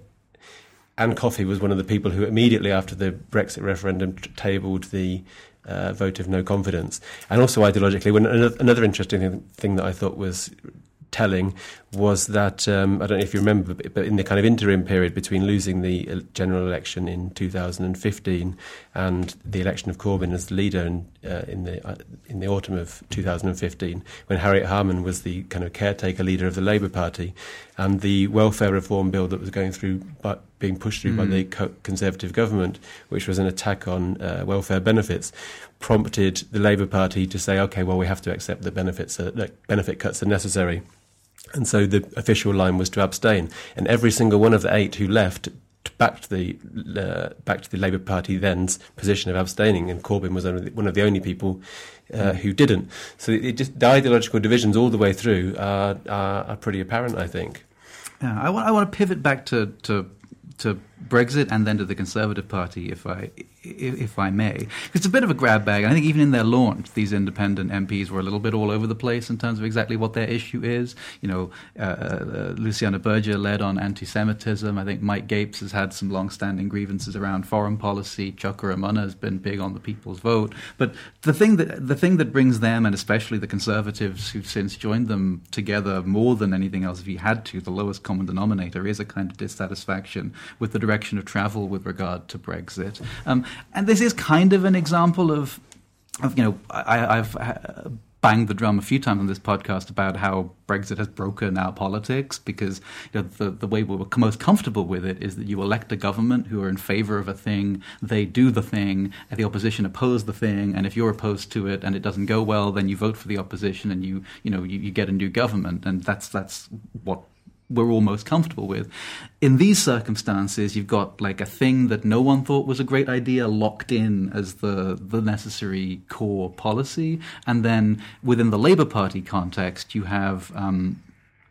Ann Coffey was one of the people who immediately after the Brexit referendum tabled the uh, vote of no confidence. And also ideologically, when another, interesting thing that I thought was telling was that um, I don't know if you remember, but in the kind of interim period between losing the uh, general election in 2015 and the election of Corbyn as the leader in, uh, in the uh, in the autumn of 2015, when Harriet Harman was the kind of caretaker leader of the Labour Party, and the welfare reform bill that was going through, but being pushed through mm. by the co- Conservative government, which was an attack on uh, welfare benefits, prompted the Labour Party to say, okay, well, we have to accept that benefits are, that benefit cuts are necessary. And so the official line was to abstain. And every single one of the eight who left backed the uh, backed the Labour Party then's position of abstaining, and Corbyn was one of the only people uh, who didn't. So it just the ideological divisions all the way through are, are, are pretty apparent, I think. Yeah, I want I want to pivot back to to to Brexit and then to the Conservative Party, if I if I may. It's a bit of a grab bag. I think even in their launch, these independent MPs were a little bit all over the place in terms of exactly what their issue is. You know, uh, uh, Luciana Berger led on anti-Semitism. I think Mike Gapes has had some long-standing grievances around foreign policy. Chuka Umunna has been big on the people's vote. But the thing that the thing that brings them, and especially the Conservatives who've since joined them together more than anything else, if you had to, the lowest common denominator is a kind of dissatisfaction with the direction of travel with regard to Brexit. Um, and this is kind of an example of, of you know, I, have uh, banged the drum a few times on this podcast about how Brexit has broken our politics because you know, the, the way we're most comfortable with it is that you elect a government who are in favor of a thing, they do the thing, and the opposition oppose the thing, and if you're opposed to it and it doesn't go well, then you vote for the opposition and you, you know, you, you get a new government, and that's, that's what we're all most comfortable with. In these circumstances, you've got like a thing that no one thought was a great idea locked in as the the necessary core policy, and then within the Labour Party context, you have. Um,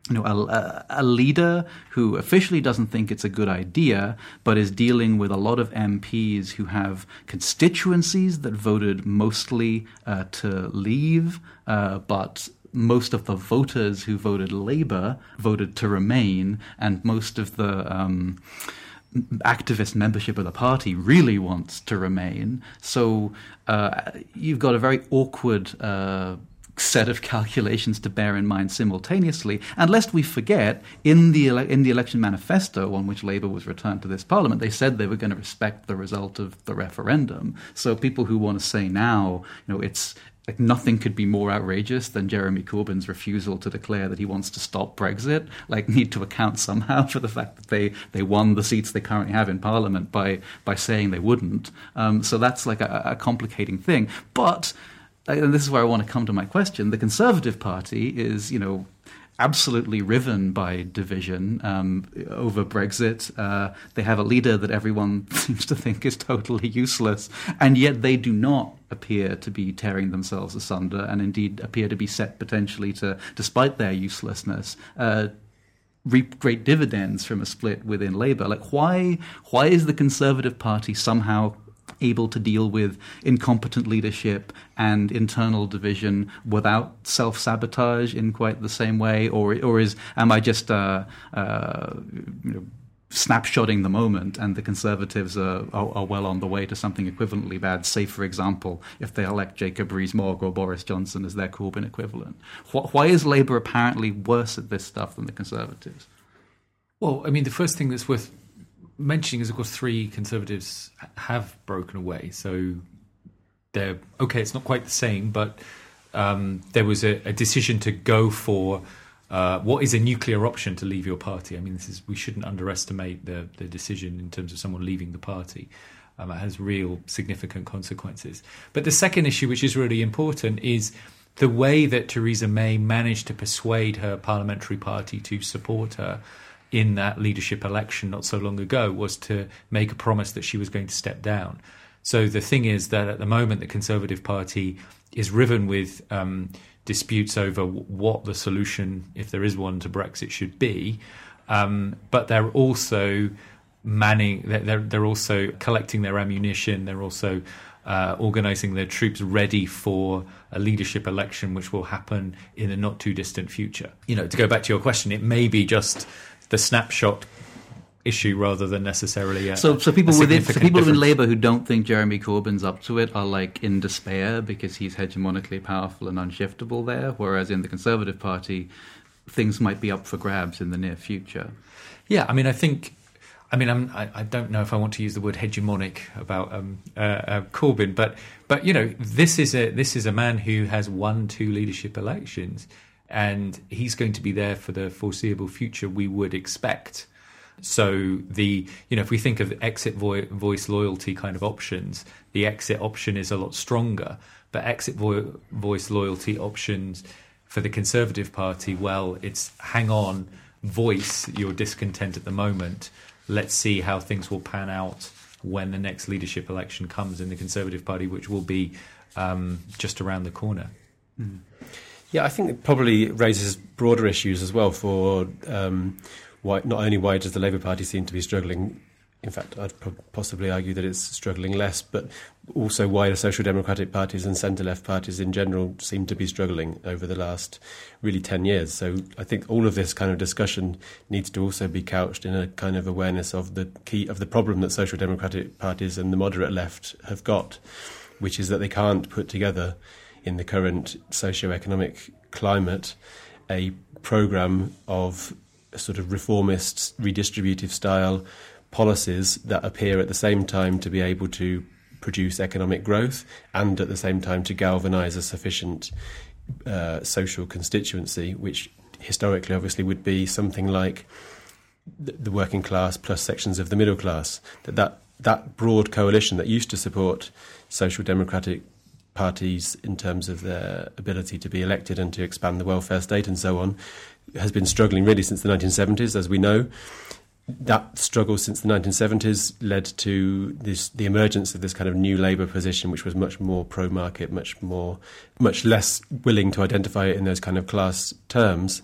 you know, a, a, leader who officially doesn't think it's a good idea, but is dealing with a lot of MPs who have constituencies that voted mostly uh, to leave, uh, but most of the voters who voted Labour voted to remain, and most of the um, activist membership of the party really wants to remain. So uh, you've got a very awkward uh, set of calculations to bear in mind simultaneously. And lest we forget, in the ele- in the election manifesto on which Labour was returned to this parliament, they said they were going to respect the result of the referendum. So people who want to say now, you know, it's like nothing could be more outrageous than Jeremy Corbyn's refusal to declare that he wants to stop Brexit. Like need to account somehow for the fact that they, they won the seats they currently have in Parliament by by saying they wouldn't. Um, so that's like a, a complicating thing. But and this is where I want to come to my question. The Conservative Party is, you know, absolutely riven by division um, over Brexit. Uh, they have a leader that everyone seems to think is totally useless, and yet they do not appear to be tearing themselves asunder, and indeed appear to be set potentially to, despite their uselessness. Uh, reap great dividends from a split within Labour. Like, why? Why is the Conservative Party somehow able to deal with incompetent leadership and internal division without self sabotage in quite the same way, or or is am I just uh, uh, you know, snapshotting the moment, and the Conservatives are, are, are, well on the way to something equivalently bad. Say, for example, if they elect Jacob Rees-Mogg or Boris Johnson as their Corbyn equivalent. Why is Labour apparently worse at this stuff than the Conservatives? Well, I mean, the first thing that's worth mentioning is, of course, three Conservatives have broken away. So they're okay. It's not quite the same, but um, there was a, a, decision to go for uh, what is a nuclear option to leave your party. I mean, this is we shouldn't underestimate the the decision in terms of someone leaving the party. Um, it has real significant consequences. But the second issue, which is really important, is the way that Theresa May managed to persuade her parliamentary party to support her in that leadership election not so long ago was to make a promise that she was going to step down. So the thing is that at the moment, the Conservative Party is riven with um, disputes over what the solution, if there is one, to Brexit should be. Um, but they're also manning, they're, they're also collecting their ammunition. They're also uh, organising their troops ready for a leadership election, which will happen in a not too distant future. You know, to go back to your question, it may be just the snapshot issue rather than necessarily a, so so people within so people difference. in Labour who don't think Jeremy Corbyn's up to it are like in despair because he's hegemonically powerful and unshiftable there, whereas in the Conservative Party things might be up for grabs in the near future. Yeah, I mean, I think. I mean, I'm, I, I don't know if I want to use the word hegemonic about um, uh, uh, Corbyn, but but you know, this is a this is a man who has won two leadership elections and he's going to be there for the foreseeable future. We would expect. So the you know if we think of exit vo- voice loyalty kind of options, the exit option is a lot stronger. But exit vo- voice loyalty options for the Conservative Party, well, it's hang on, voice your discontent at the moment. Let's see how things will pan out when the next leadership election comes in the Conservative Party, which will be um, just around the corner. Mm. Yeah, I think it probably raises broader issues as well for um, why not only why does the Labour Party seem to be struggling. In fact, I'd possibly argue that it's struggling less, but also why the social democratic parties and centre left parties in general seem to be struggling over the last really 10 years. So I think all of this kind of discussion needs to also be couched in a kind of awareness of the key of the problem that social democratic parties and the moderate left have got, which is that they can't put together in the current socio-economic climate a program of sort of reformist, redistributive style policies that appear at the same time to be able to produce economic growth and at the same time to galvanize a sufficient uh, social constituency, which historically obviously would be something like the working class plus sections of the middle class. That that, that broad coalition that used to support social democratic parties in terms of their ability to be elected and to expand the welfare state and so on has been struggling really since the 1970s, as we know. That struggle since the 1970s led to this, the emergence of this kind of new Labour position, which was much more pro-market, much more, much less willing to identify it in those kind of class terms.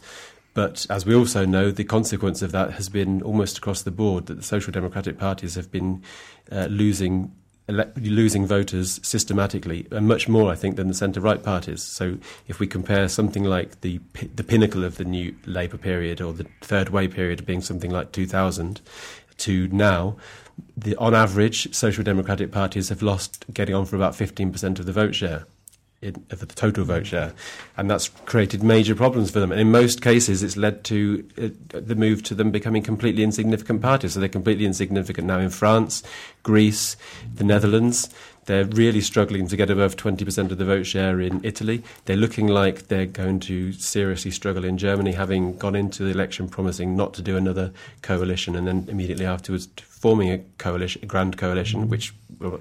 But as we also know, the consequence of that has been almost across the board that the social democratic parties have been uh, losing ele- losing voters systematically, and much more, I think, than the centre right parties. So, if we compare something like the the pinnacle of the new Labour period or the third way period being something like 2000 to now, the, on average, social democratic parties have lost getting on for about 15% of the vote share in, the total vote share, and that's created major problems for them. And in most cases, it's led to uh, the move to them becoming completely insignificant parties. So they're completely insignificant now in France, Greece, the Netherlands. They're really struggling to get above 20% of the vote share in Italy. They're looking like they're going to seriously struggle in Germany, having gone into the election promising not to do another coalition and then immediately afterwards forming a coalition, a grand coalition, which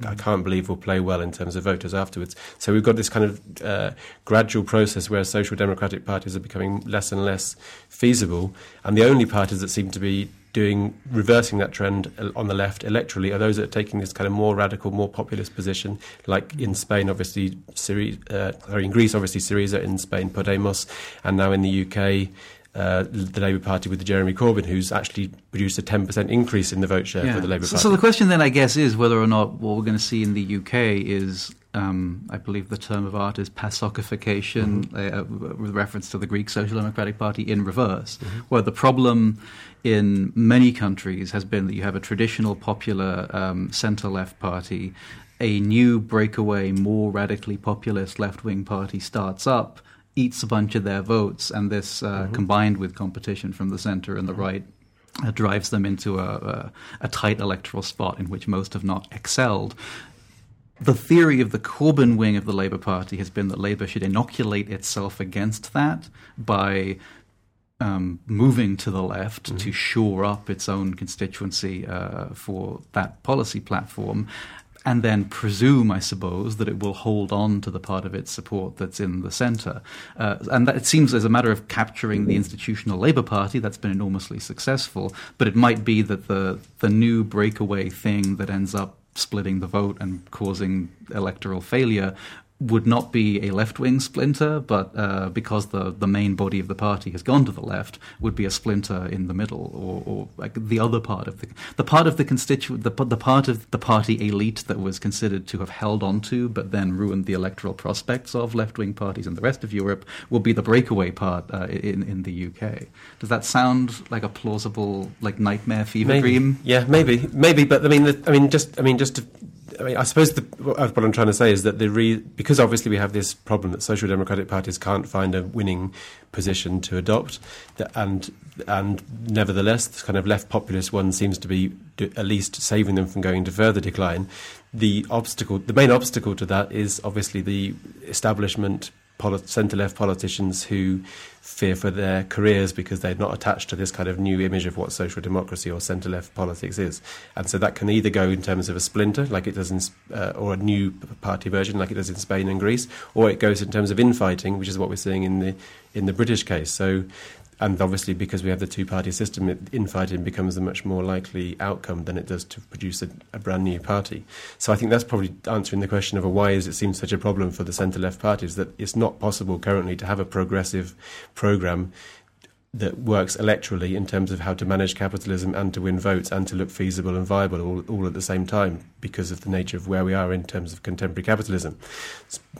I can't believe will play well in terms of voters afterwards. So we've got this kind of uh, gradual process where social democratic parties are becoming less and less feasible, and the only parties that seem to be doing reversing that trend on the left electorally are those that are taking this kind of more radical, more populist position, like in Spain, obviously, Syriza, uh, sorry, in Greece, obviously Syriza, in Spain, Podemos, and now in the UK, uh, the Labour Party with Jeremy Corbyn, who's actually produced a 10% increase in the vote share yeah. for the Labour so, Party. So the question then, I guess, is whether or not what we're going to see in the UK is, um, I believe the term of art is PASOKification, mm-hmm. uh, with reference to the Greek Social Democratic Party in reverse, mm-hmm. where the problem in many countries has been that you have a traditional popular um, centre left party, a new breakaway, more radically populist left wing party starts up eats a bunch of their votes, and this, uh, mm-hmm. combined with competition from the center and the mm-hmm. right, uh, drives them into a, a, a, tight electoral spot in which most have not excelled. The theory of the Corbyn wing of the Labour Party has been that Labour should inoculate itself against that by um, moving to the left mm-hmm. to shore up its own constituency uh, for that policy platform and then presume, I suppose, that it will hold on to the part of its support that's in the centre. Uh, and that it seems as a matter of capturing the institutional Labour Party, that's been enormously successful. But it might be that the, the new breakaway thing that ends up splitting the vote and causing electoral failure would not be a left wing splinter, but uh, because the, the main body of the party has gone to the left, would be a splinter in the middle, or, or like the other part of the the part of the constituent the, the part of the party elite that was considered to have held on to, but then ruined the electoral prospects of left wing parties in the rest of Europe, will be the breakaway part uh, in in the UK. Does that sound like a plausible like nightmare fever maybe. dream? Yeah, maybe, maybe. But I mean, the, I mean, just I mean, just to I mean, I suppose the, what I'm trying to say is that the re, because obviously we have this problem that social democratic parties can't find a winning position to adopt, that, and and nevertheless, this kind of left populist one seems to be at least saving them from going into further decline. The obstacle, the main obstacle to that, is obviously the establishment polit- centre left politicians who fear for their careers because they're not attached to this kind of new image of what social democracy or centre left politics is. And so that can either go in terms of a splinter, like it does in, uh, or a new party version, like it does in Spain and Greece, or it goes in terms of infighting, which is what we're seeing in the in the British case. So and obviously, because we have the two party system, it, infighting becomes a much more likely outcome than it does to produce a, a, brand new party. So I think that's probably answering the question of why is it seems such a problem for the centre left parties that it's not possible currently to have a progressive programme that works electorally in terms of how to manage capitalism and to win votes and to look feasible and viable all, all at the same time because of the nature of where we are in terms of contemporary capitalism.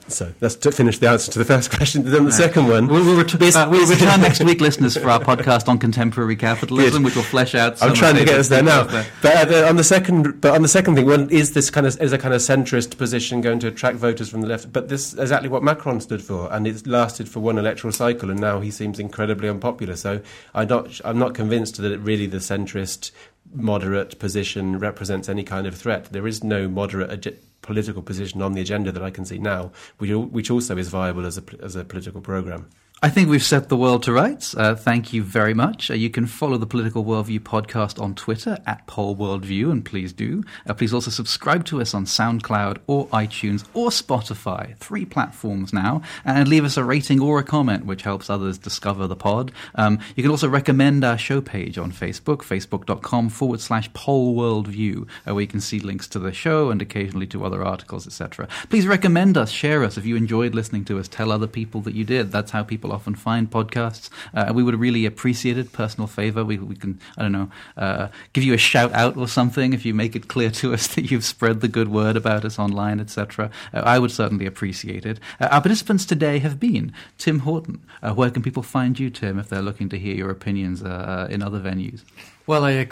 So that's to finish the answer to the first question. Then the right. second one. We'll, we'll, ret- uh, we'll return next week, listeners, for our podcast on contemporary capitalism, Good. which will flesh out. I'm trying to get us there now. There. But uh, on the second, but on the second thing, one is this kind of is a kind of centrist position going to attract voters from the left? But this is exactly what Macron stood for, and it's lasted for one electoral cycle, and now he seems incredibly unpopular. So I'm not I'm not convinced that it really the centrist moderate position represents any kind of threat. There is no moderate ag- political position on the agenda that I can see now, which, which also is viable as a, as a political programme. I think we've set the world to rights. Uh, thank you very much. Uh, you can follow the Political Worldview podcast on Twitter at Poll Worldview, and please do. Uh, please also subscribe to us on SoundCloud or iTunes or Spotify, three platforms now, and leave us a rating or a comment, which helps others discover the pod. Um, you can also recommend our show page on Facebook, facebook.com forward slash Poll Worldview, uh, where you can see links to the show and occasionally to other articles, etc. Please recommend us, share us. If you enjoyed listening to us, tell other people that you did. That's how people people often find podcasts. Uh, we would really appreciate it. Personal favor, we we can I don't know uh, give you a shout out or something if you make it clear to us that you've spread the good word about us online, etc. Uh, I would certainly appreciate it. Uh, our participants today have been Tim Haughton. Uh, where can people find you, Tim, if they're looking to hear your opinions in other venues? Well, I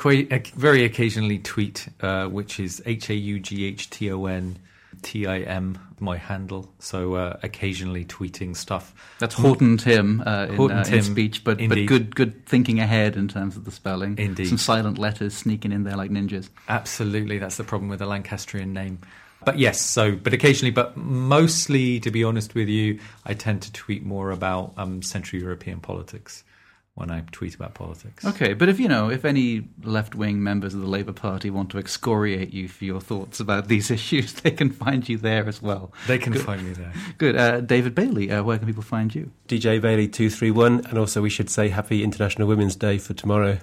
very occasionally tweet, which is H A U G H T O N T I M, my handle. So uh, occasionally tweeting stuff. That's Haughton Tim, uh, in, Horton uh, Tim in speech, but, but good good thinking ahead in terms of the spelling. Indeed. Some silent letters sneaking in there like ninjas. Absolutely. That's the problem with the Lancastrian name. But yes, so, but occasionally, but mostly, to be honest with you, I tend to tweet more about um, Central European politics when I tweet about politics. Okay, but if you know, if any left-wing members of the Labour Party want to excoriate you for your thoughts about these issues, they can find you there as well. They can Good. find me there. Good, uh, David Bailey. Uh, where can people find you? DJ Bailey two three one, and also we should say Happy International Women's Day for tomorrow.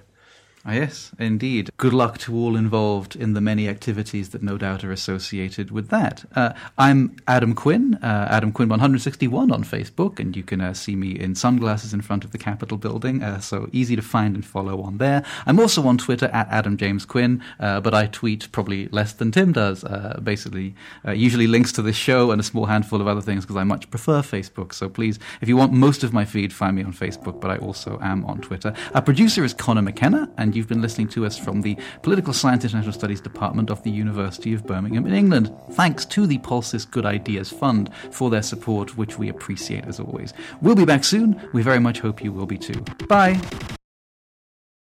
Ah, yes, indeed. Good luck to all involved in the many activities that no doubt are associated with that. Uh, I'm Adam Quinn, uh, Adam Quinn 161 on Facebook, and you can uh, see me in sunglasses in front of the Capitol building, uh, so easy to find and follow on there. I'm also on Twitter at Adam James Quinn, uh, but I tweet probably less than Tim does, uh, basically. usually links to this show and a small handful of other things because I much prefer Facebook. So please, if you want most of my feed, find me on Facebook, but I also am on Twitter. Our producer is Connor McKenna, you've been listening to us from the Political Science International Studies Department of the University of Birmingham in England. Thanks to the POLSIS Good Ideas Fund for their support, which we appreciate as always. We'll be back soon. We very much hope you will be too. Bye.